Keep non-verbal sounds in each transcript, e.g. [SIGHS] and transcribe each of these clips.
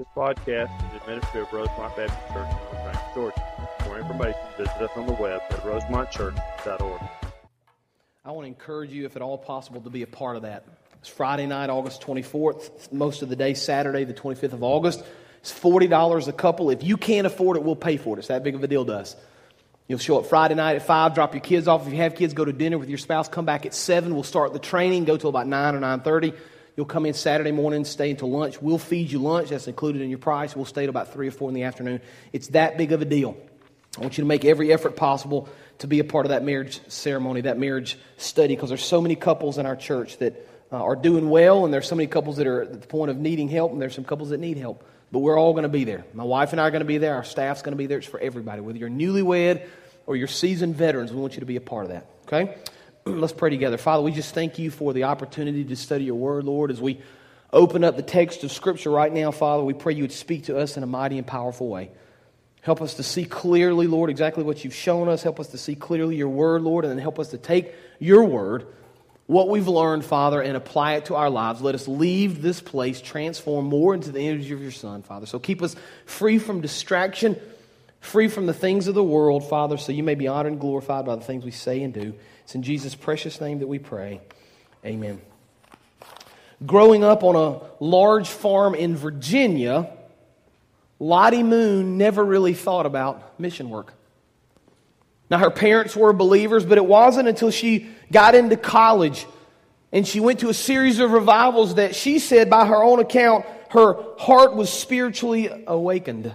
This podcast is administered at Rosemont Baptist Church in North Georgia. For more information, visit us on the web at rosemontchurch.org. I want to encourage you, if at all possible, to be a part of that. It's Friday night, August 24th. Most of the day, Saturday, the 25th of August. It's $40 a couple. If you can't afford it, we'll pay for it. It's that big of a deal to us. You'll show up Friday night at 5, drop your kids off. If you have kids, go to dinner with your spouse. Come back at 7. We'll start the training, go till about 9 or 9.30. You'll come in Saturday morning, stay until lunch. We'll feed you lunch. That's included in your price. We'll stay till about 3 or 4 in the afternoon. It's that big of a deal. I want you to make every effort possible to be a part of that marriage ceremony, that marriage study, because there's so many couples in our church that uh, are doing well, and there's so many couples that are at the point of needing help, and there's some couples that need help. But we're all going to be there. My wife and I are going to be there. Our staff's going to be there. It's for everybody, whether you're newlywed or you're seasoned veterans. We want you to be a part of that. Okay? [CLEARS THROAT] Let's pray together. Father, we just thank you for the opportunity to study your word, Lord, as we open up the text of Scripture right now, Father. We pray you would speak to us in a mighty and powerful way. Help us to see clearly, Lord, exactly what you've shown us. Help us to see clearly your word, Lord, and then help us to take your word, what we've learned, Father, and apply it to our lives. Let us leave this place transformed more into the image of your Son, Father. So keep us free from distraction, free from the things of the world, Father, so you may be honored and glorified by the things we say and do. It's in Jesus' precious name that we pray. Amen. Growing up on a large farm in Virginia, Lottie Moon never really thought about mission work. Now, her parents were believers, but it wasn't until she got into college and she went to a series of revivals that she said, by her own account, her heart was spiritually awakened.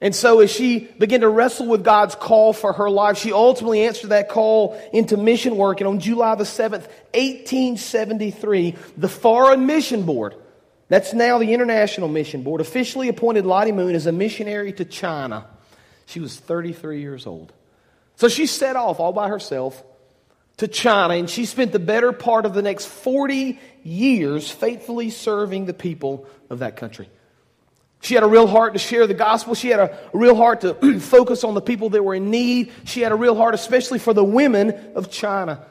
And so, as she began to wrestle with God's call for her life, she ultimately answered that call into mission work. And on July the 7th, 1873, the Foreign Mission Board that's now the International Mission Board, officially appointed Lottie Moon as a missionary to China. She was 33 years old. So she set off all by herself to China, and she spent the better part of the next 40 years faithfully serving the people of that country. She had a real heart to share the gospel. She had a real heart to [CLEARS THROAT] focus on the people that were in need. She had a real heart, especially for the women of China.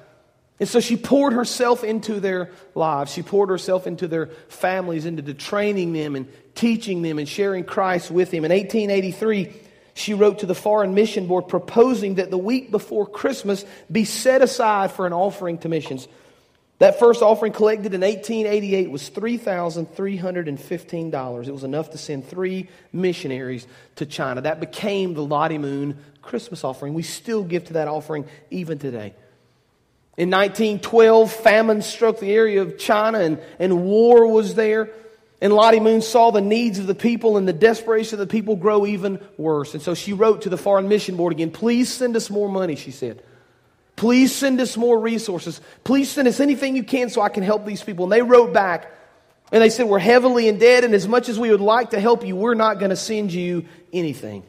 And so she poured herself into their lives. She poured herself into their families, into the training them and teaching them and sharing Christ with them. In 1883, she wrote to the Foreign Mission Board proposing that the week before Christmas be set aside for an offering to missions. That first offering collected in 1888 was $3,315. It was enough to send three missionaries to China. That became the Lottie Moon Christmas offering. We still give to that offering even today. In 1912, famine struck the area of China and, and war was there. And Lottie Moon saw the needs of the people and the desperation of the people grow even worse. And so she wrote to the Foreign Mission Board again, please send us more money, she said. Please send us more resources. Please send us anything you can so I can help these people. And they wrote back and they said, We're heavily in debt, and as much as we would like to help you, we're not going to send you anything.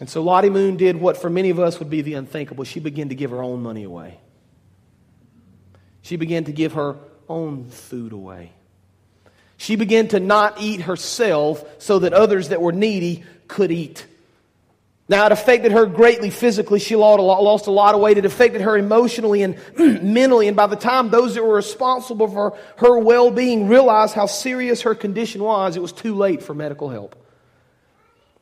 And so Lottie Moon did what for many of us would be the unthinkable. She began to give her own money away. She began to give her own food away. She began to not eat herself so that others that were needy could eat. Now, it affected her greatly physically. She lost a lot of weight. It affected her emotionally and [CLEARS THROAT] mentally. And by the time those that were responsible for her well being realized how serious her condition was, it was too late for medical help.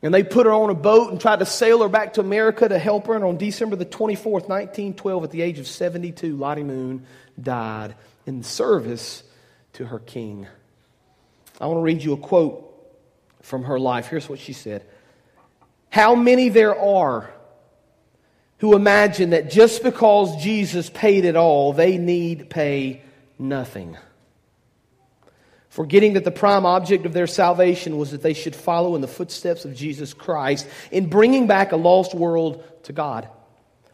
And they put her on a boat and tried to sail her back to America to help her. And on December the 24th, 1912, at the age of 72, Lottie Moon died in service to her king. I want to read you a quote from her life. Here's what she said How many there are who imagine that just because Jesus paid it all, they need pay nothing? Forgetting that the prime object of their salvation was that they should follow in the footsteps of Jesus Christ in bringing back a lost world to God.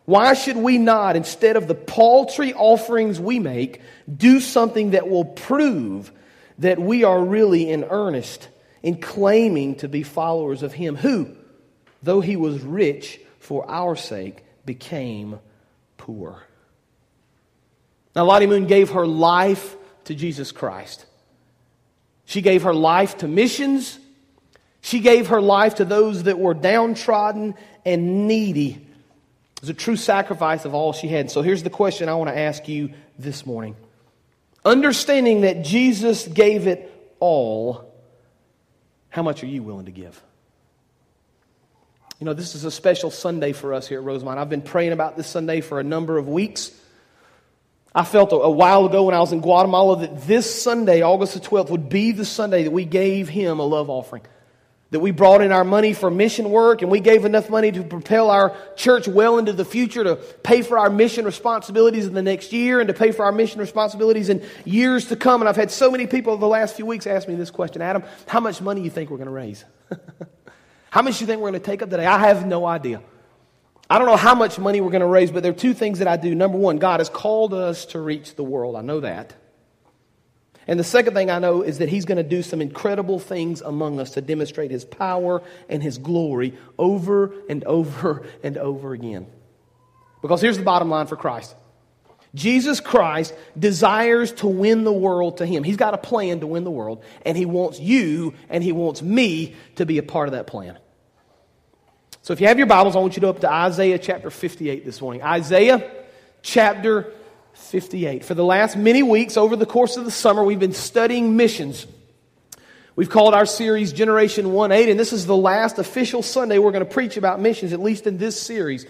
Why should we not, instead of the paltry offerings we make, do something that will prove that we are really in earnest in claiming to be followers of Him? Who, though He was rich for our sake, became poor? Now, Lottie Moon gave her life to Jesus Christ. She gave her life to missions. She gave her life to those that were downtrodden and needy. It was a true sacrifice of all she had. So here's the question I want to ask you this morning. Understanding that Jesus gave it all, How much are you willing to give? You know, this is a special Sunday for us here at Rosemont. I've been praying about this Sunday for a number of weeks. I felt a, while ago when I was in Guatemala that this Sunday, August the 12th, would be the Sunday that we gave him a love offering. That we brought in our money for mission work and we gave enough money to propel our church well into the future to pay for our mission responsibilities in the next year and to pay for our mission responsibilities in years to come. And I've had so many people over the last few weeks ask me this question Adam, how much money do you think we're going to raise? [LAUGHS] how much do you think we're going to take up today? I have no idea. I don't know how much money we're going to raise, but there are two things that I do. Number one, God has called us to reach the world. I know that. And the second thing I know is that He's going to do some incredible things among us to demonstrate His power and His glory over and over and over again. Because here's the bottom line for Christ Jesus Christ desires to win the world to Him. He's got a plan to win the world, and He wants you and He wants me to be a part of that plan. So if you have your Bibles, I want you to open to Isaiah chapter 58 this morning. Isaiah chapter 58. For the last many weeks, over the course of the summer, we've been studying missions. We've called our series Generation 1 8, and this is the last official Sunday we're going to preach about missions, at least in this series.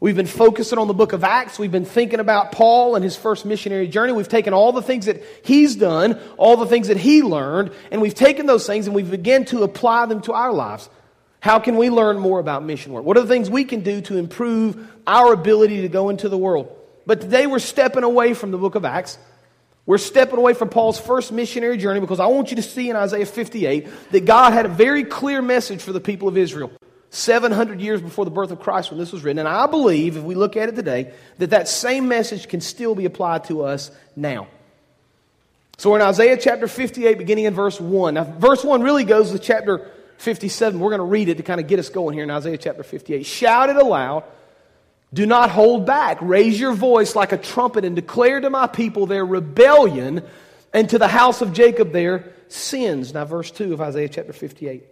We've been focusing on the book of Acts. We've been thinking about Paul and his first missionary journey. We've taken all the things that he's done, all the things that he learned, and we've taken those things and we've begun to apply them to our lives. How can we learn more about mission work? What are the things we can do to improve our ability to go into the world? But today we're stepping away from the book of Acts. We're stepping away from Paul's first missionary journey because I want you to see in Isaiah 58 that God had a very clear message for the people of Israel 700 years before the birth of Christ when this was written. And I believe, if we look at it today, that that same message can still be applied to us now. So we're in Isaiah chapter 58, beginning in verse 1. Now, verse 1 really goes with chapter 57. We're going to read it to kind of get us going here in Isaiah chapter 58. Shout it aloud. Do not hold back. Raise your voice like a trumpet and declare to my people their rebellion and to the house of Jacob their sins. Now, verse 2 of Isaiah chapter 58.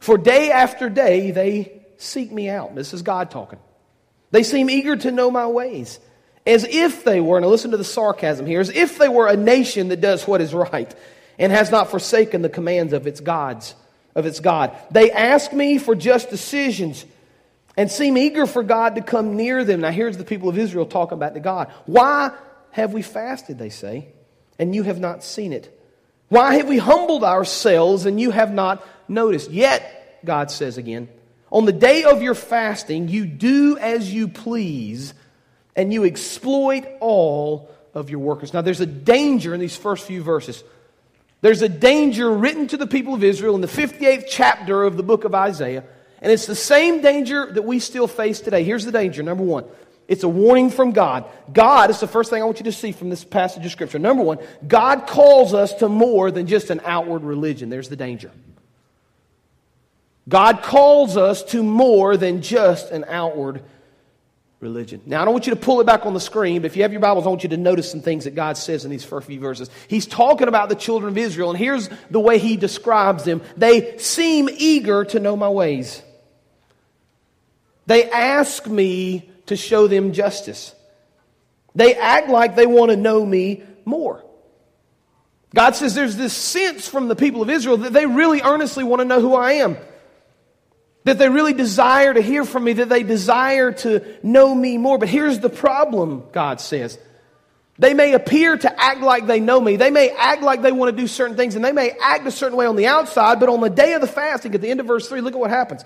For day after day they seek me out. This is God talking. They seem eager to know my ways. As if they were, now listen to the sarcasm here, as if they were a nation that does what is right and has not forsaken the commands of its gods of its God. They ask me for just decisions and seem eager for God to come near them. Now, here's the people of Israel talking about to God. Why have we fasted, they say, and you have not seen it? Why have we humbled ourselves and you have not noticed? Yet, God says again, on the day of your fasting, you do as you please and you exploit all of your workers. Now, there's a danger in these first few verses. There's a danger written to the people of Israel in the 58th chapter of the book of Isaiah. And it's the same danger that we still face today. Here's the danger. Number one, it's a warning from God. God is the first thing I want you to see from this passage of Scripture. Number one, God calls us to more than just an outward religion. There's the danger. God calls us to more than just an outward religion. Now, I don't want you to pull it back on the screen, but if you have your Bibles, I want you to notice some things that God says in these first few verses. He's talking about the children of Israel, and here's the way he describes them They seem eager to know my ways, they ask me to show them justice, they act like they want to know me more. God says there's this sense from the people of Israel that they really earnestly want to know who I am that they really desire to hear from me, that they desire to know me more. But here's the problem, God says. They may appear to act like they know me. They may act like they want to do certain things, and they may act a certain way on the outside, but on the day of the fasting, at the end of verse 3, look at what happens.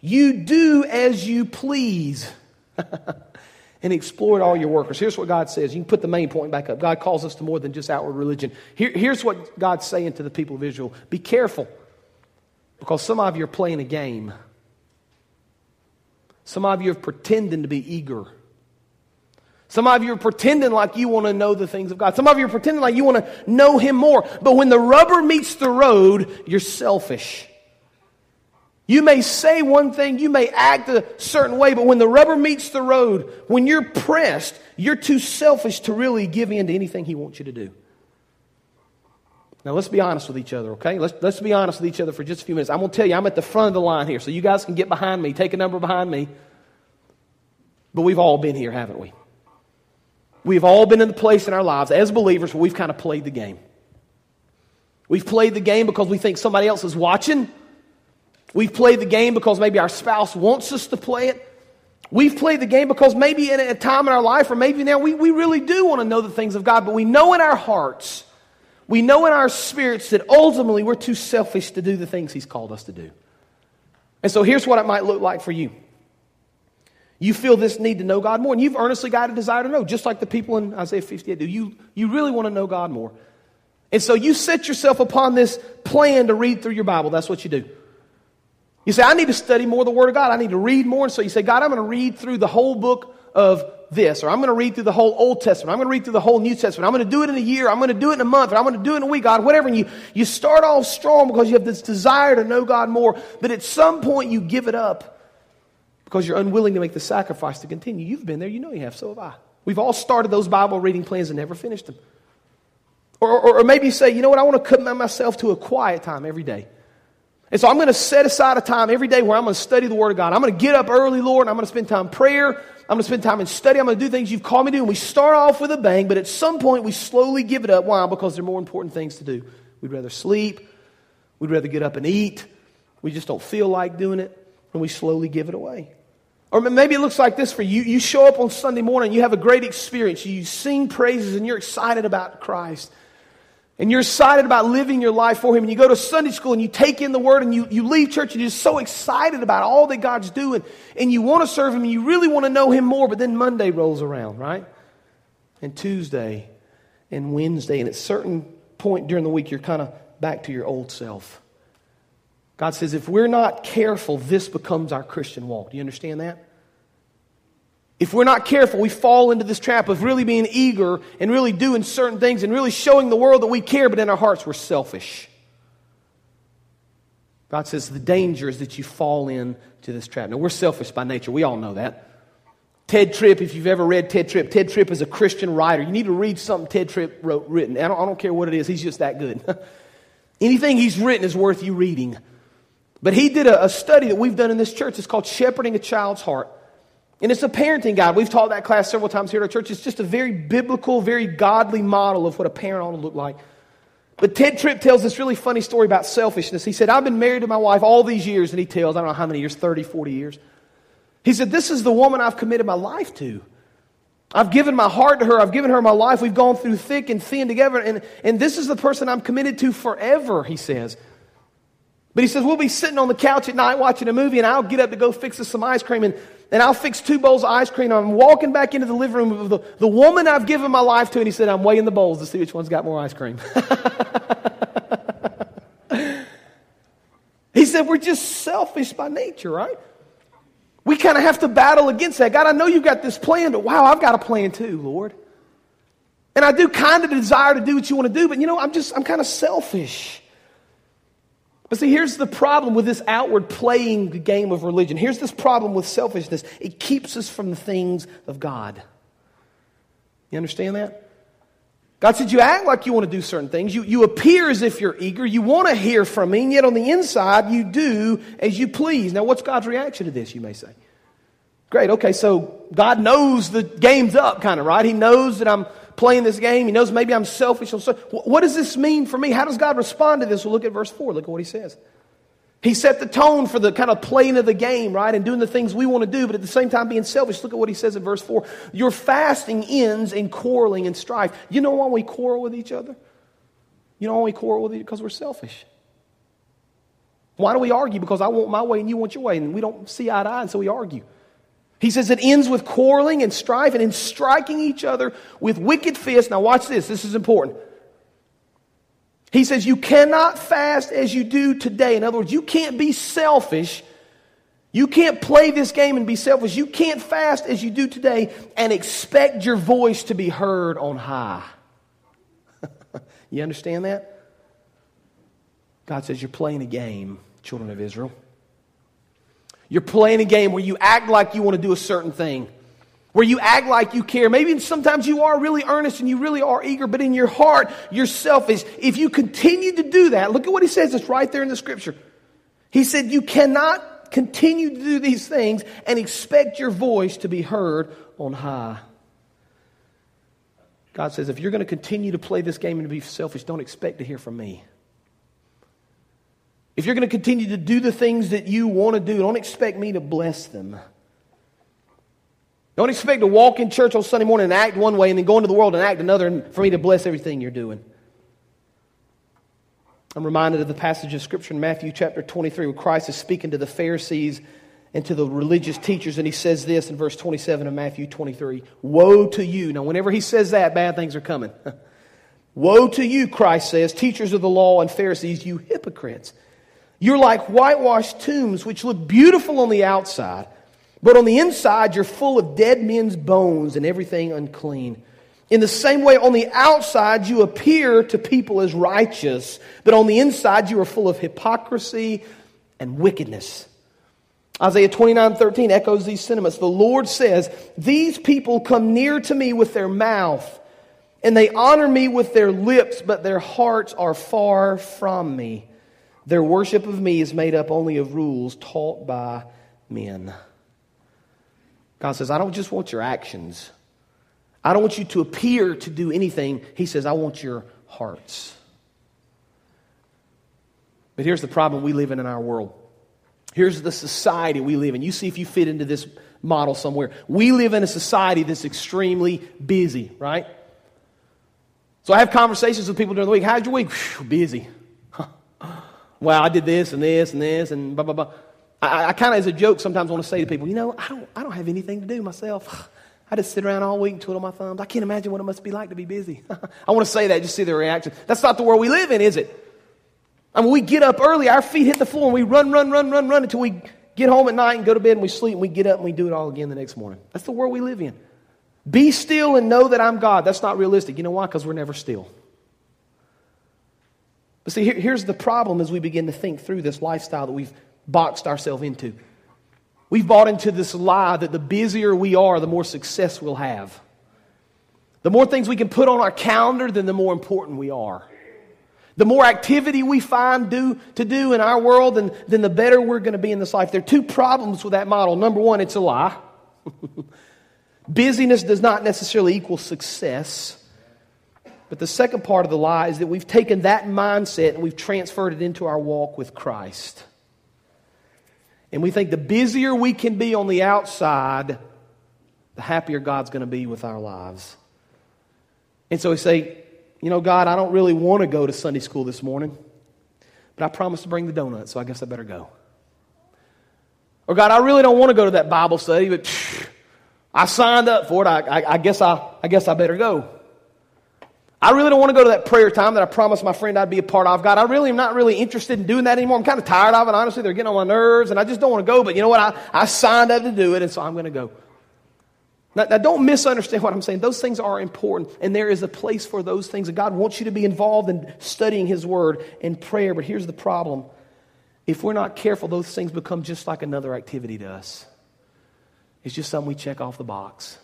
You do as you please [LAUGHS] and exploit all your workers. Here's what God says. You can put the main point back up. God calls us to more than just outward religion. Here, here's what God's saying to the people of Israel Be careful. Because some of you are playing a game. Some of you are pretending to be eager. Some of you are pretending like you want to know the things of God. Some of you are pretending like you want to know Him more. But when the rubber meets the road, you're selfish. You may say one thing, you may act a certain way, but when the rubber meets the road, when you're pressed, you're too selfish to really give in to anything He wants you to do. Now, let's be honest with each other, okay? Let's, let's be honest with each other for just a few minutes. I'm going to tell you, I'm at the front of the line here, so you guys can get behind me, take a number behind me. But we've all been here, haven't we? We've all been in the place in our lives as believers where we've kind of played the game. We've played the game because we think somebody else is watching. We've played the game because maybe our spouse wants us to play it. We've played the game because maybe in a time in our life, or maybe now, we, we really do want to know the things of God, but we know in our hearts, we know in our spirits that ultimately we're too selfish to do the things He's called us to do. And so here's what it might look like for you. You feel this need to know God more, and you've earnestly got a desire to know, just like the people in Isaiah 58 do. You, you really want to know God more. And so you set yourself upon this plan to read through your Bible. That's what you do. You say, I need to study more the Word of God. I need to read more. And so you say, God, I'm going to read through the whole book of this, or I'm going to read through the whole Old Testament. I'm going to read through the whole New Testament. I'm going to do it in a year. I'm going to do it in a month. I'm going to do it in a week, God, whatever. And you, you start off strong because you have this desire to know God more. But at some point, you give it up because you're unwilling to make the sacrifice to continue. You've been there. You know you have. So have I. We've all started those Bible reading plans and never finished them. Or, or, or maybe you say, you know what, I want to commit myself to a quiet time every day. And so I'm going to set aside a time every day where I'm going to study the Word of God. I'm going to get up early, Lord, and I'm going to spend time prayer. I'm going to spend time in study. I'm going to do things you've called me to. And we start off with a bang, but at some point we slowly give it up. Why? Because there are more important things to do. We'd rather sleep. We'd rather get up and eat. We just don't feel like doing it, and we slowly give it away. Or maybe it looks like this for you. You show up on Sunday morning, you have a great experience. You sing praises, and you're excited about Christ and you're excited about living your life for Him, and you go to Sunday school and you take in the Word and you, you leave church and you're just so excited about all that God's doing, and you want to serve Him and you really want to know Him more, but then Monday rolls around, right? And Tuesday and Wednesday, and at a certain point during the week, you're kind of back to your old self. God says, if we're not careful, this becomes our Christian walk. Do you understand that? If we're not careful, we fall into this trap of really being eager and really doing certain things and really showing the world that we care, but in our hearts we're selfish. God says the danger is that you fall into this trap. Now, we're selfish by nature. We all know that. Tedd Tripp, if you've ever read Tedd Tripp, Tedd Tripp is a Christian writer. You need to read something Tedd Tripp wrote, written. I don't, I don't care what it is, he's just that good. [LAUGHS] Anything he's written is worth you reading. But he did a, a study that we've done in this church. It's called Shepherding a Child's Heart. And it's a parenting guide. We've taught that class several times here at our church. It's just a very biblical, very godly model of what a parent ought to look like. But Tedd Tripp tells this really funny story about selfishness. He said, I've been married to my wife all these years, and he tells, I don't know how many years, 30, 40 years. He said, This is the woman I've committed my life to. I've given my heart to her. I've given her my life. We've gone through thick and thin together. And, and this is the person I'm committed to forever, he says. But he says, We'll be sitting on the couch at night watching a movie, and I'll get up to go fix us some ice cream. And and I'll fix two bowls of ice cream. I'm walking back into the living room of the, the woman I've given my life to, and he said, I'm weighing the bowls to see which one's got more ice cream. [LAUGHS] he said, We're just selfish by nature, right? We kind of have to battle against that. God, I know you've got this plan, but wow, I've got a plan too, Lord. And I do kind of desire to do what you want to do, but you know, I'm just, I'm kind of selfish. But see, here's the problem with this outward playing the game of religion. Here's this problem with selfishness it keeps us from the things of God. You understand that? God said, You act like you want to do certain things. You, you appear as if you're eager. You want to hear from me, and yet on the inside, you do as you please. Now, what's God's reaction to this, you may say? Great, okay, so God knows the game's up, kind of, right? He knows that I'm playing this game. He knows maybe I'm selfish. So, what does this mean for me? How does God respond to this? Well, look at verse 4. Look at what he says. He set the tone for the kind of playing of the game, right? And doing the things we want to do, but at the same time being selfish. Look at what he says in verse 4. Your fasting ends in quarreling and strife. You know why we quarrel with each other? You know why we quarrel with each other? Because we're selfish. Why do we argue? Because I want my way and you want your way, and we don't see eye to eye, and so we argue. He says it ends with quarreling and strife and in striking each other with wicked fists. Now, watch this, this is important. He says, You cannot fast as you do today. In other words, you can't be selfish. You can't play this game and be selfish. You can't fast as you do today and expect your voice to be heard on high. [LAUGHS] you understand that? God says, You're playing a game, children of Israel. You're playing a game where you act like you want to do a certain thing, where you act like you care. Maybe sometimes you are really earnest and you really are eager, but in your heart, you're selfish. If you continue to do that, look at what he says. It's right there in the scripture. He said, You cannot continue to do these things and expect your voice to be heard on high. God says, if you're going to continue to play this game and be selfish, don't expect to hear from me. If you're going to continue to do the things that you want to do, don't expect me to bless them. Don't expect to walk in church on Sunday morning and act one way and then go into the world and act another and for me to bless everything you're doing. I'm reminded of the passage of Scripture in Matthew chapter 23 where Christ is speaking to the Pharisees and to the religious teachers, and he says this in verse 27 of Matthew 23 Woe to you. Now, whenever he says that, bad things are coming. [LAUGHS] Woe to you, Christ says, teachers of the law and Pharisees, you hypocrites. You're like whitewashed tombs, which look beautiful on the outside, but on the inside, you're full of dead men's bones and everything unclean. In the same way, on the outside, you appear to people as righteous, but on the inside, you are full of hypocrisy and wickedness. Isaiah 29 13 echoes these sentiments. The Lord says, These people come near to me with their mouth, and they honor me with their lips, but their hearts are far from me. Their worship of me is made up only of rules taught by men. God says, I don't just want your actions. I don't want you to appear to do anything. He says, I want your hearts. But here's the problem we live in in our world. Here's the society we live in. You see if you fit into this model somewhere. We live in a society that's extremely busy, right? So I have conversations with people during the week. How's your week? Whew, busy. Well, I did this and this and this and blah, blah, blah. I, I kind of, as a joke, sometimes want to say to people, you know, I don't, I don't have anything to do myself. [SIGHS] I just sit around all week and twiddle my thumbs. I can't imagine what it must be like to be busy. [LAUGHS] I want to say that, just see their reaction. That's not the world we live in, is it? I mean, we get up early, our feet hit the floor, and we run, run, run, run, run until we get home at night and go to bed and we sleep and we get up and we do it all again the next morning. That's the world we live in. Be still and know that I'm God. That's not realistic. You know why? Because we're never still. But see, here, here's the problem as we begin to think through this lifestyle that we've boxed ourselves into. We've bought into this lie that the busier we are, the more success we'll have. The more things we can put on our calendar, then the more important we are. The more activity we find do, to do in our world, then, then the better we're going to be in this life. There are two problems with that model. Number one, it's a lie. [LAUGHS] Busyness does not necessarily equal success. But the second part of the lie is that we've taken that mindset and we've transferred it into our walk with Christ. And we think the busier we can be on the outside, the happier God's going to be with our lives. And so we say, you know, God, I don't really want to go to Sunday school this morning, but I promised to bring the donuts, so I guess I better go. Or God, I really don't want to go to that Bible study, but I signed up for it. I, I, I, guess I, I guess I better go. I really don't want to go to that prayer time that I promised my friend I'd be a part of. God, I really am not really interested in doing that anymore. I'm kind of tired of it. Honestly, they're getting on my nerves, and I just don't want to go. But you know what? I, I signed up to do it, and so I'm going to go. Now, now, don't misunderstand what I'm saying. Those things are important, and there is a place for those things. And God wants you to be involved in studying His Word and prayer. But here's the problem if we're not careful, those things become just like another activity to us. It's just something we check off the box.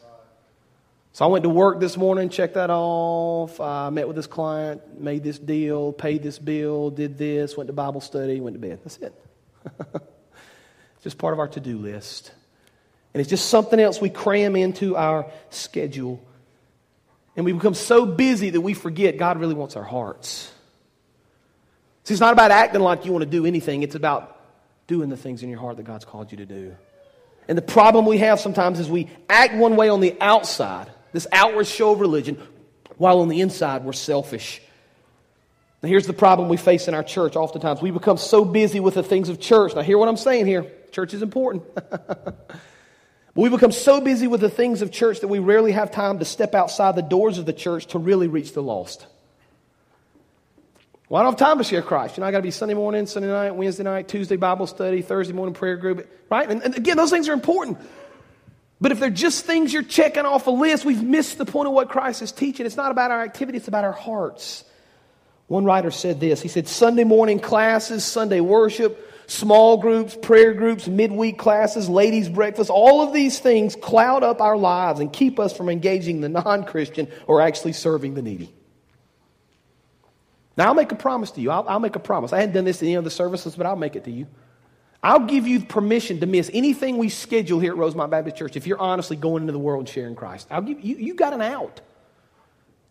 So I went to work this morning, checked that off. I met with this client, made this deal, paid this bill, did this, went to Bible study, went to bed. That's it. [LAUGHS] just part of our to do list. And it's just something else we cram into our schedule. And we become so busy that we forget God really wants our hearts. See, it's not about acting like you want to do anything, it's about doing the things in your heart that God's called you to do. And the problem we have sometimes is we act one way on the outside, this outward show of religion, while on the inside we're selfish. Now, here's the problem we face in our church oftentimes. We become so busy with the things of church. Now, hear what I'm saying here. Church is important. [LAUGHS] But we become so busy with the things of church that we rarely have time to step outside the doors of the church to really reach the lost. Well, I don't have time to share Christ. You know, I got to be Sunday morning, Sunday night, Wednesday night, Tuesday Bible study, Thursday morning prayer group, right? And, and again, those things are important. But if they're just things you're checking off a list, we've missed the point of what Christ is teaching. It's not about our activity, it's about our hearts. One writer said this He said, Sunday morning classes, Sunday worship, small groups, prayer groups, midweek classes, ladies' breakfast, all of these things cloud up our lives and keep us from engaging the non Christian or actually serving the needy. Now, I'll make a promise to you. I'll, I'll, make a promise. I hadn't done this in any of the services, but I'll make it to you. I'll give you permission to miss anything we schedule here at Rosemont Baptist Church if you're honestly going into the world and sharing Christ. I'll give you, you got an out.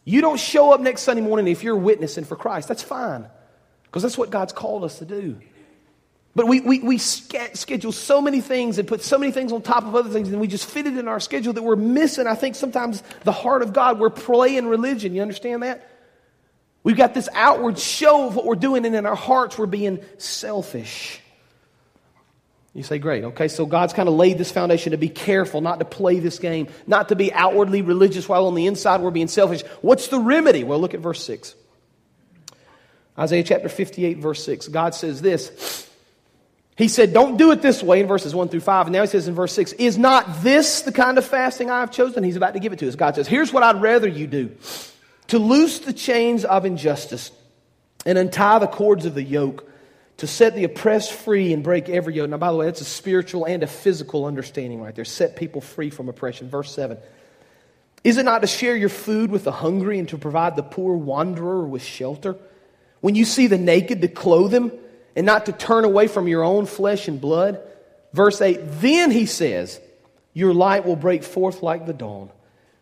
You don't show up next Sunday morning if you're witnessing for Christ. That's fine because that's what God's called us to do. But we, we, we schedule so many things and put so many things on top of other things, and we just fit it in our schedule that we're missing, I think, sometimes the heart of God. We're playing religion. You understand that? We've got this outward show of what we're doing, and in our hearts, we're being selfish. You say, great. Okay, so God's kind of laid this foundation to be careful, not to play this game, not to be outwardly religious while on the inside we're being selfish. What's the remedy? Well, look at verse 6. Isaiah chapter 58, verse 6. God says this. He said, Don't do it this way in verses 1 through 5. And now he says in verse 6, Is not this the kind of fasting I have chosen? He's about to give it to us. God says, Here's what I'd rather you do to loose the chains of injustice and untie the cords of the yoke, to set the oppressed free and break every yoke. Now, by the way, that's a spiritual and a physical understanding right there. Set people free from oppression. Verse 7. Is it not to share your food with the hungry and to provide the poor wanderer with shelter? When you see the naked, to clothe them and not to turn away from your own flesh and blood. Verse 8 Then he says, Your light will break forth like the dawn.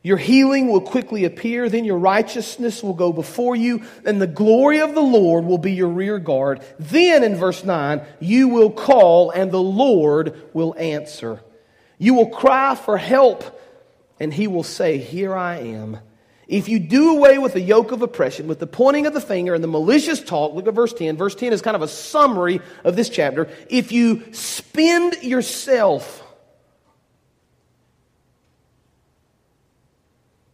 Your healing will quickly appear, then your righteousness will go before you, and the glory of the Lord will be your rear guard. Then, in verse 9, you will call, and the Lord will answer. You will cry for help, and he will say, Here I am. If you do away with the yoke of oppression, with the pointing of the finger and the malicious talk, look at verse 10. Verse 10 is kind of a summary of this chapter. If you spend yourself,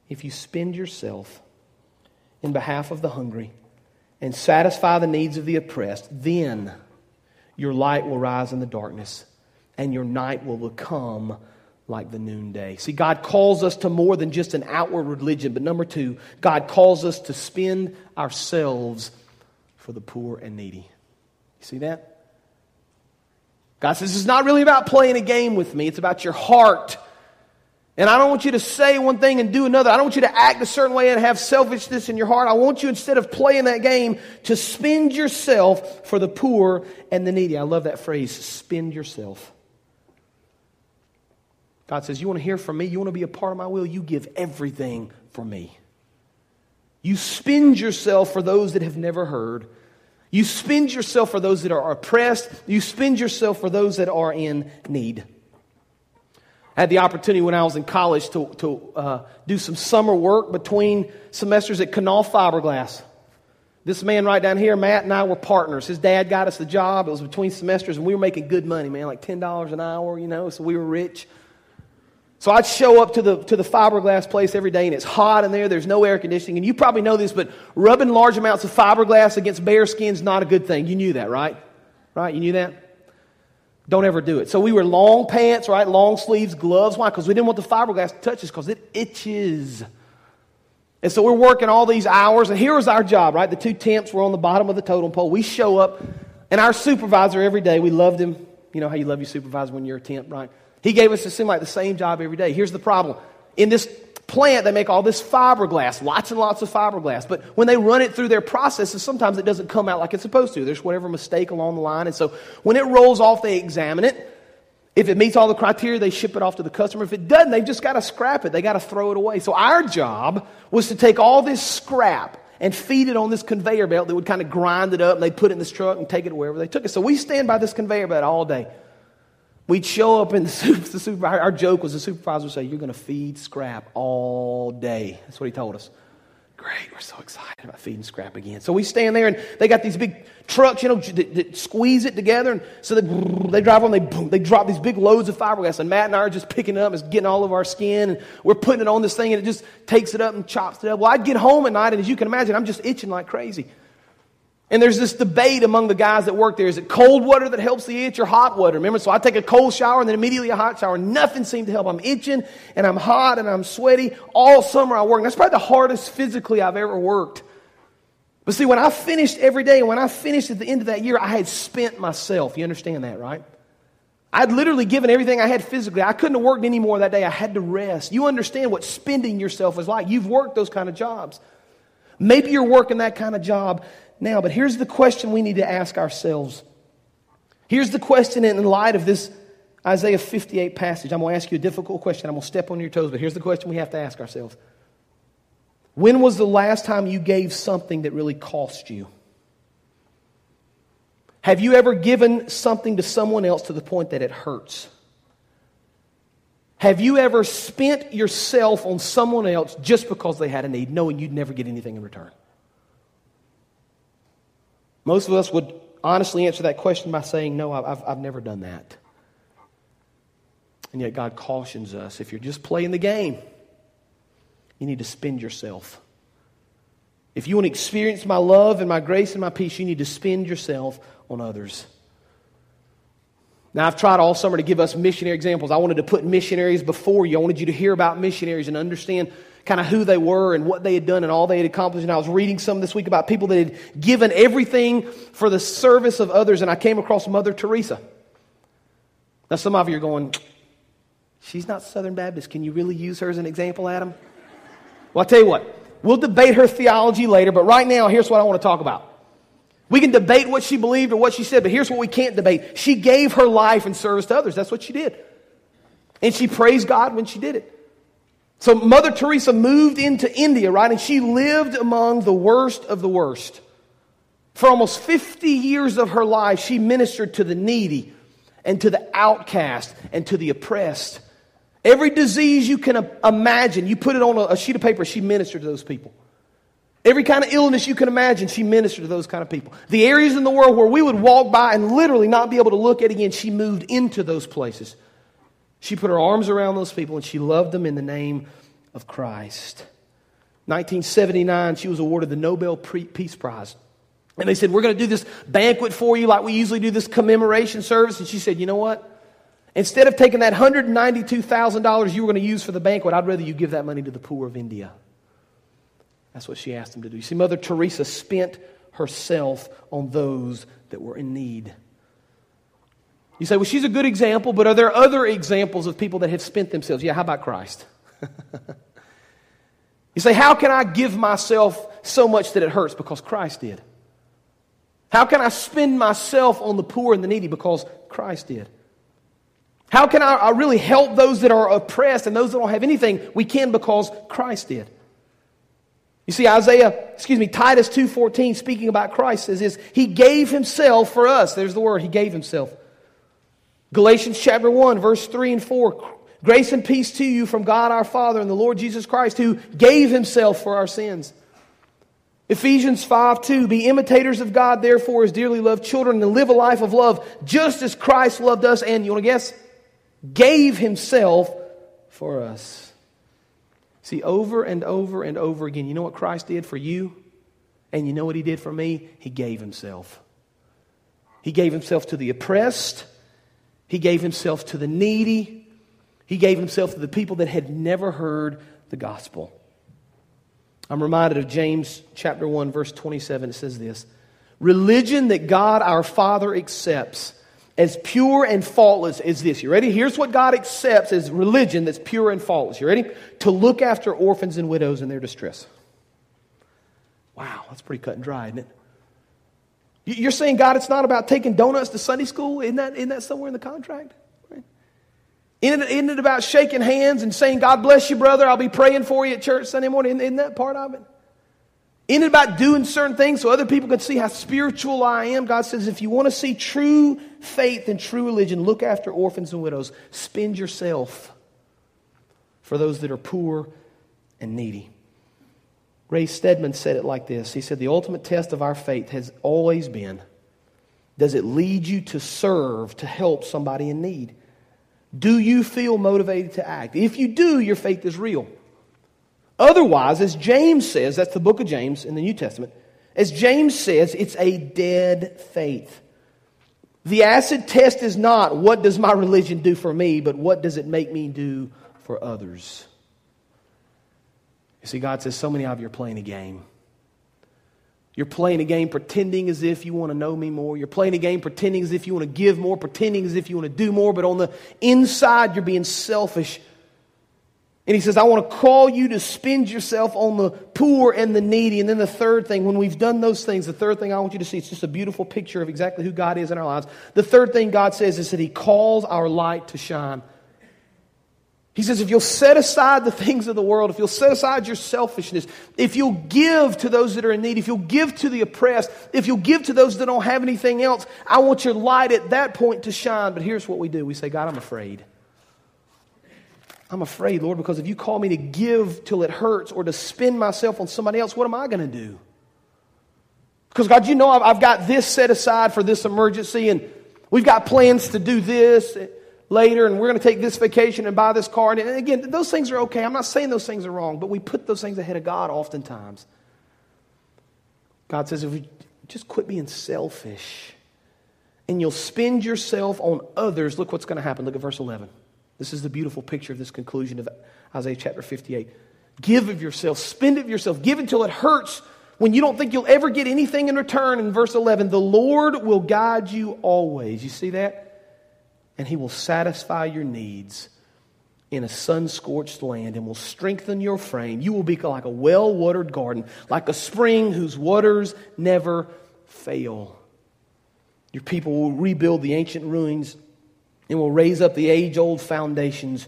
if you spend yourself in behalf of the hungry and satisfy the needs of the oppressed, then your light will rise in the darkness and your night will become like the noonday. See, God calls us to more than just an outward religion, but number two, God calls us to spend ourselves for the poor and needy. You see that? God says, it's not really about playing a game with me, it's about your heart. And I don't want you to say one thing and do another. I don't want you to act a certain way and have selfishness in your heart. I want you, instead of playing that game, to spend yourself for the poor and the needy. I love that phrase, spend yourself. God says, You want to hear from me? You want to be a part of my will? You give everything for me. You spend yourself for those that have never heard. You spend yourself for those that are oppressed. You spend yourself for those that are in need. I had the opportunity when I was in college to, to uh, do some summer work between semesters at Knauf Fiberglass. This man right down here, Matt, and I were partners. His dad got us the job. It was between semesters, and we were making good money, man, like $10 an hour, you know, so we were rich. So I'd show up to the, to the fiberglass place every day and it's hot in there. There's no air conditioning. And you probably know this, but rubbing large amounts of fiberglass against bare skin is not a good thing. You knew that, right? Right? You knew that? Don't ever do it. So we were long pants, right? Long sleeves, gloves. Why? Because we didn't want the fiberglass to touch us because it itches. And so we're working all these hours. And here was our job, right? The two temps were on the bottom of the totem pole. We show up and our supervisor every day, we loved him. You know how you love your supervisor when you're a temp, right? He gave us, it seemed like, the same job every day. Here's the problem. In this plant, they make all this fiberglass, lots and lots of fiberglass. But when they run it through their processes, sometimes it doesn't come out like it's supposed to. There's whatever mistake along the line. And so when it rolls off, they examine it. If it meets all the criteria, they ship it off to the customer. If it doesn't, they've just got to scrap it. They got to throw it away. So our job was to take all this scrap and feed it on this conveyor belt that would kind of grind it up and they'd put it in this truck and take it wherever they took it. So we stand by this conveyor belt all day. We'd show up in [LAUGHS] the, the. Our joke was the supervisor would say, You're going to feed scrap all day. That's what he told us. Great, we're so excited about feeding scrap again. So we stand there and they got these big trucks, you know, that, that squeeze it together. And so they, they drive on, they, boom, they drop these big loads of fiberglass. And Matt and I are just picking it up. It's getting all over our skin. And we're putting it on this thing and it just takes it up and chops it up. Well, I'd get home at night and as you can imagine, I'm just itching like crazy. And there's this debate among the guys that work there. Is it cold water that helps the itch or hot water? Remember, so I take a cold shower and then immediately a hot shower. Nothing seemed to help. I'm itching and I'm hot and I'm sweaty. All summer I work. That's probably the hardest physically I've ever worked. But see, when I finished every day, when I finished at the end of that year, I had spent myself. You understand that, right? I'd literally given everything I had physically. I couldn't have worked anymore that day. I had to rest. You understand what spending yourself is like. You've worked those kind of jobs. Maybe you're working that kind of job now. But here's the question we need to ask ourselves. Here's the question in light of this Isaiah 58 passage. I'm going to ask you a difficult question. I'm going to step on your toes, but here's the question we have to ask ourselves. When was the last time you gave something that really cost you? Have you ever given something to someone else to the point that it hurts? Have you ever spent yourself on someone else just because they had a need, knowing you'd never get anything in return? Most of us would honestly answer that question by saying, No, I've, I've never done that. And yet, God cautions us if you're just playing the game, you need to spend yourself. If you want to experience my love and my grace and my peace, you need to spend yourself on others. Now, I've tried all summer to give us missionary examples. I wanted to put missionaries before you. I wanted you to hear about missionaries and understand kind of who they were and what they had done and all they had accomplished. And I was reading some this week about people that had given everything for the service of others, and I came across Mother Teresa. Now, some of you are going, She's not Southern Baptist. Can you really use her as an example, Adam? Well, I'll tell you what, we'll debate her theology later, but right now, here's what I want to talk about. We can debate what she believed or what she said, but here's what we can't debate. She gave her life in service to others. That's what she did. And she praised God when she did it. So Mother Teresa moved into India, right? And she lived among the worst of the worst. For almost 50 years of her life, she ministered to the needy and to the outcast and to the oppressed. Every disease you can imagine, you put it on a sheet of paper, she ministered to those people. Every kind of illness you can imagine, she ministered to those kind of people. The areas in the world where we would walk by and literally not be able to look at again, she moved into those places. She put her arms around those people and she loved them in the name of Christ. 1979, she was awarded the Nobel Peace Prize. And they said, We're going to do this banquet for you like we usually do this commemoration service. And she said, You know what? Instead of taking that $192,000 you were going to use for the banquet, I'd rather you give that money to the poor of India. That's what she asked them to do. You see, Mother Teresa spent herself on those that were in need. You say, well, she's a good example, but are there other examples of people that have spent themselves? Yeah, how about Christ? [LAUGHS] you say, how can I give myself so much that it hurts? Because Christ did. How can I spend myself on the poor and the needy? Because Christ did. How can I, I really help those that are oppressed and those that don't have anything? We can because Christ did. You see, Isaiah, excuse me, Titus 2.14, speaking about Christ, says this, He gave Himself for us. There's the word, He gave Himself. Galatians chapter 1, verse 3 and 4, Grace and peace to you from God our Father and the Lord Jesus Christ, who gave Himself for our sins. Ephesians 5 2, be imitators of God, therefore, as dearly loved children, and live a life of love, just as Christ loved us, and you want to guess? gave himself for us. See, over and over and over again, you know what Christ did for you? And you know what he did for me? He gave himself. He gave himself to the oppressed, he gave himself to the needy, he gave himself to the people that had never heard the gospel. I'm reminded of James chapter 1 verse 27 it says this religion that God our Father accepts as pure and faultless as this. You ready? Here's what God accepts as religion that's pure and faultless. You ready? To look after orphans and widows in their distress. Wow, that's pretty cut and dry, isn't it? You're saying, God, it's not about taking donuts to Sunday school? Isn't that, isn't that somewhere in the contract? Isn't, it, isn't it about shaking hands and saying, God bless you, brother, I'll be praying for you at church Sunday morning? Isn't that part of it? Isn't it about doing certain things so other people can see how spiritual I am? God says, if you want to see true faith and true religion, look after orphans and widows. Spend yourself for those that are poor and needy. Ray Stedman said it like this He said, The ultimate test of our faith has always been does it lead you to serve, to help somebody in need? Do you feel motivated to act? If you do, your faith is real. Otherwise, as James says, that's the book of James in the New Testament, as James says, it's a dead faith. The acid test is not what does my [LAUGHS] religion do for me, but what does it make me do for others. You see, God says so many of you are playing a game. You're playing a game pretending as if you want to know me more. You're playing a game pretending as if you want to give more, pretending as if you want to do more, but on the inside, you're being selfish and he says, I want to call you to spend yourself on the poor and the needy. And then the third thing, when we've done those things, the third thing I want you to see, it's just a beautiful picture of exactly who God is in our lives. The third thing God says is that he calls our light to shine. He says, if you'll set aside the things of the world, if you'll set aside your selfishness, if you'll give to those that are in need, if you'll give to the oppressed, if you'll give to those that don't have anything else, I want your light at that point to shine. But here's what we do we say, God, I'm afraid. I'm afraid, Lord, because if you call me to give till it hurts or to spend myself on somebody else, what am I going to do? Because, God, you know I've, got this set aside for this emergency, and we've got plans to do this later, and we're going to take this vacation and buy this car. And again, those things are okay. I'm not saying those things are wrong, but we put those things ahead of God oftentimes. God says, if we just quit being selfish and you'll spend yourself on others, look what's going to happen. Look at verse 11. This is the beautiful picture of this conclusion of Isaiah chapter 58. Give of yourself, spend of yourself, give until it hurts when you don't think you'll ever get anything in return. In verse 11, the Lord will guide you always. You see that? And he will satisfy your needs in a sun scorched land and will strengthen your frame. You will be like a well watered garden, like a spring whose waters never fail. Your people will rebuild the ancient ruins and will raise up the age old foundations.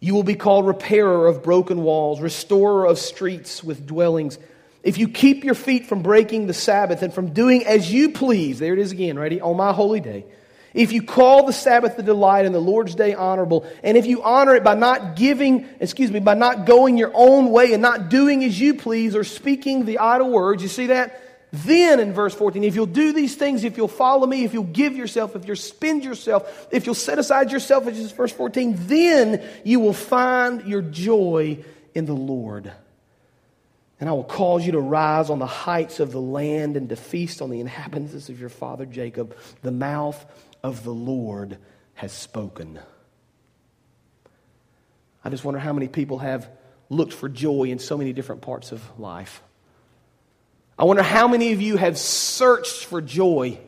You will be called repairer of broken walls, restorer of streets with dwellings. If you keep your feet from breaking the Sabbath and from doing as you please, there it is again, ready? On my holy day if you call the Sabbath a delight and the Lord's day honorable, and if you honor it by not giving, excuse me, by not going your own way and not doing as you please or speaking the idle words, you see that? Then in verse 14, if you'll do these things, if you'll follow me, if you'll give yourself, if you'll spend yourself, if you'll set aside yourself, which is verse 14, then you will find your joy in the Lord. And I will cause you to rise on the heights of the land and to feast on the inhabitants of your father Jacob. The mouth of the Lord has spoken. I just wonder how many people have looked for joy in so many different parts of life. I wonder how many of you have searched for joy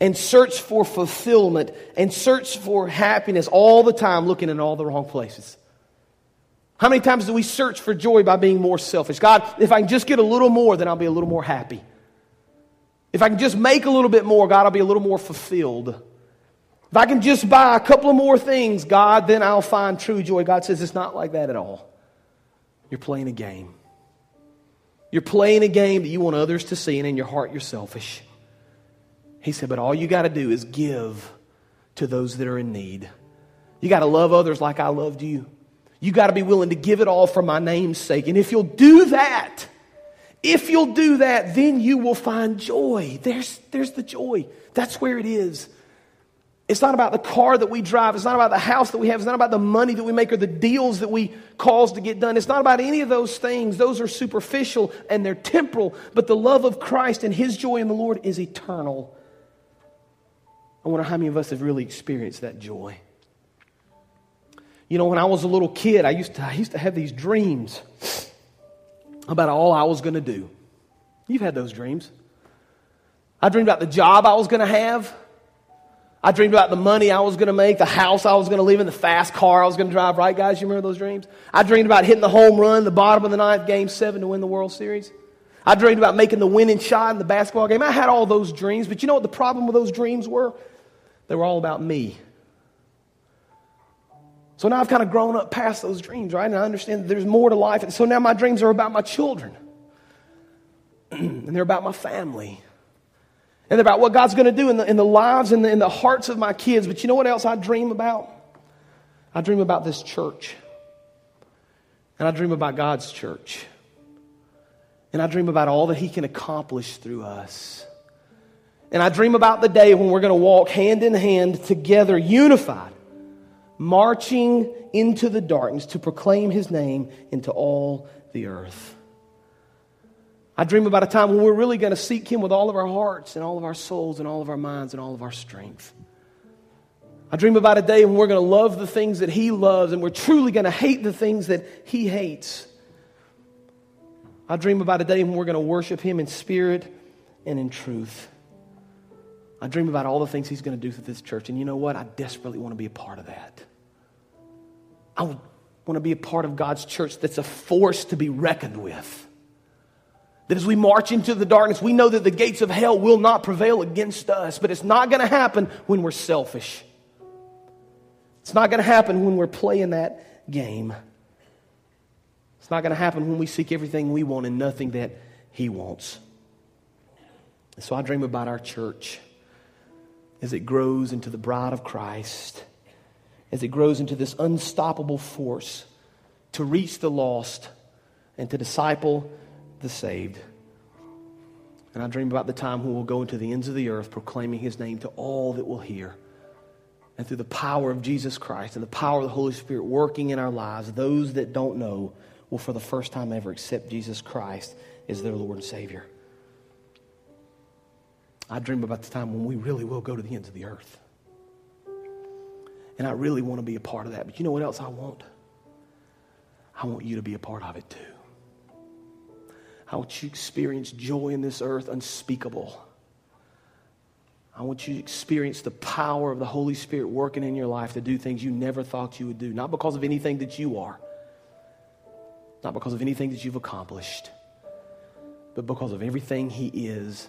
and searched for fulfillment and searched for happiness all the time looking in all the wrong places. How many times do we search for joy by being more selfish? God, if I can just get a little more, then I'll be a little more happy. If I can just make a little bit more, God, I'll be a little more fulfilled. If I can just buy a couple of more things, God, then I'll find true joy. God says it's not like that at all. You're playing a game. You're playing a game that you want others to see, and in your heart, you're selfish. He said, but all you got to do is give to those that are in need. You got to love others like I loved you. You got to be willing to give it all for my name's sake. And if you'll do that, if you'll do that, then you will find joy. There's, there's the joy. That's where it is. It's not about the car that we drive. It's not about the house that we have. It's not about the money that we make or the deals that we cause to get done. It's not about any of those things. Those are superficial and they're temporal. But the love of Christ and His joy in the Lord is eternal. I wonder how many of us have really experienced that joy. You know, when I was a little kid, I used to, I used to have these dreams about all I was going to do. You've had those dreams. I dreamed about the job I was going to have. I dreamed about the money I was going to make, the house I was going to live in, the fast car I was going to drive, right, guys? You remember those dreams? I dreamed about hitting the home run, the bottom of the ninth, game seven to win the World Series. I dreamed about making the winning shot in the basketball game. I had all those dreams, but you know what the problem with those dreams were? They were all about me. So now I've kind of grown up past those dreams, right? And I understand there's more to life. And so now my dreams are about my children. [CLEARS THROAT] and they're about my family. And they're about what God's going to do in the, in the lives and the, in the hearts of my kids. But you know what else I dream about? I dream about this church. And I dream about God's church. And I dream about all that He can accomplish through us. And I dream about the day when we're going to walk hand in hand together, unified marching into the darkness to proclaim his name into all the earth. I dream about a time when we're really going to seek him with all of our hearts and all of our souls and all of our minds and all of our strength. I dream about a day when we're going to love the things that he loves and we're truly going to hate the things that he hates. I dream about a day when we're going to worship him in spirit and in truth. I dream about all the things He's going to do through this church. And you know what? I desperately want to be a part of that. I want to be a part of God's church that's a force to be reckoned with. That as we march into the darkness, we know that the gates of hell will not prevail against us, but it's not going to happen when we're selfish. It's not going to happen when we're playing that game. It's not going to happen when we seek everything we want and nothing that He wants. And So I dream about our church as it grows into the bride of Christ, as it grows into this unstoppable force to reach the lost and to disciple the saved. And I dream about the time when we'll go into the ends of the earth proclaiming his name to all that will hear. And through the power of Jesus Christ and the power of the Holy Spirit working in our lives, those that don't know will for the first time ever accept Jesus Christ as their Lord and Savior. I dream about the time when we really will go to the ends of the earth. And I really want to be a part of that. But you know what else I want? I want you to be a part of it too. I want you to experience joy in this earth unspeakable. I want you to experience the power of the Holy Spirit working in your life to do things you never thought you would do. Not because of anything that you are, not because of anything that you've accomplished, but because of everything He is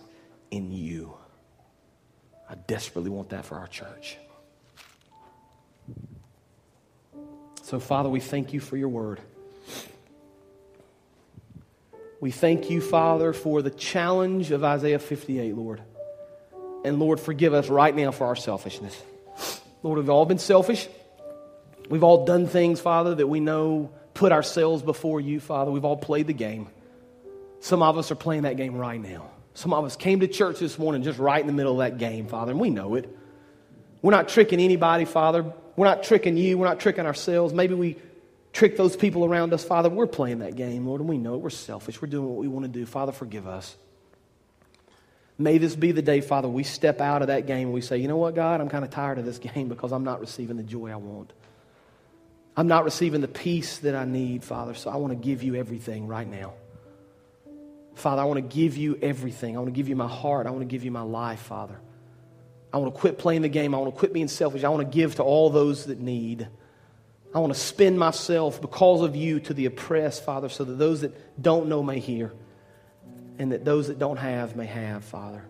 in you. I desperately want that for our church. So, Father, we thank you for your word. We thank you, Father, for the challenge of Isaiah 58, Lord. And Lord, forgive us right now for our selfishness. Lord, we've all been selfish. We've all done things, Father, that we know put ourselves before you, Father. We've all played the game. Some of us are playing that game right now. Some of us came to church this morning just right in the middle of that game, Father, and we know it. We're not tricking anybody, Father. We're not tricking you. We're not tricking ourselves. Maybe we trick those people around us, Father. We're playing that game, Lord, and we know it. We're selfish. We're doing what we want to do. Father, forgive us. May this be the day, Father, we step out of that game and we say, you know what, God, I'm kind of tired of this [LAUGHS] game because I'm not receiving the joy I want. I'm not receiving the peace that I need, Father, so I want to give you everything right now. Father, I want to give you everything. I want to give you my heart. I want to give you my life, Father. I want to quit playing the game. I want to quit being selfish. I want to give to all those that need. I want to spend myself because of you to the oppressed, Father, so that those that don't know may hear and that those that don't have may have, Father.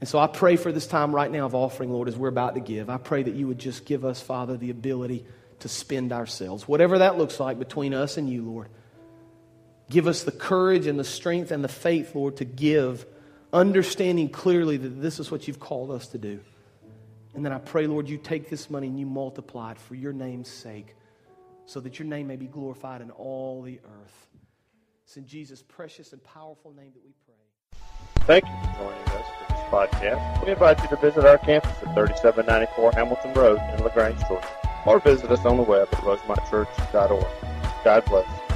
And so I pray for this time right now of offering, Lord, as we're about to give. I pray that you would just give us, Father, the ability to spend ourselves, whatever that looks like between us and you, Lord. Give us the courage and the strength and the faith, Lord, to give, understanding clearly that this is what you've called us to do. And then I pray, Lord, you take this money and you multiply it for your name's sake so that your name may be glorified in all the earth. It's in Jesus' precious and powerful name that we pray. Thank you for joining us for this podcast. We invite you to visit our campus at 3794 Hamilton Road in LaGrange, Georgia, or visit us on the web at rosemontchurch.org. God bless.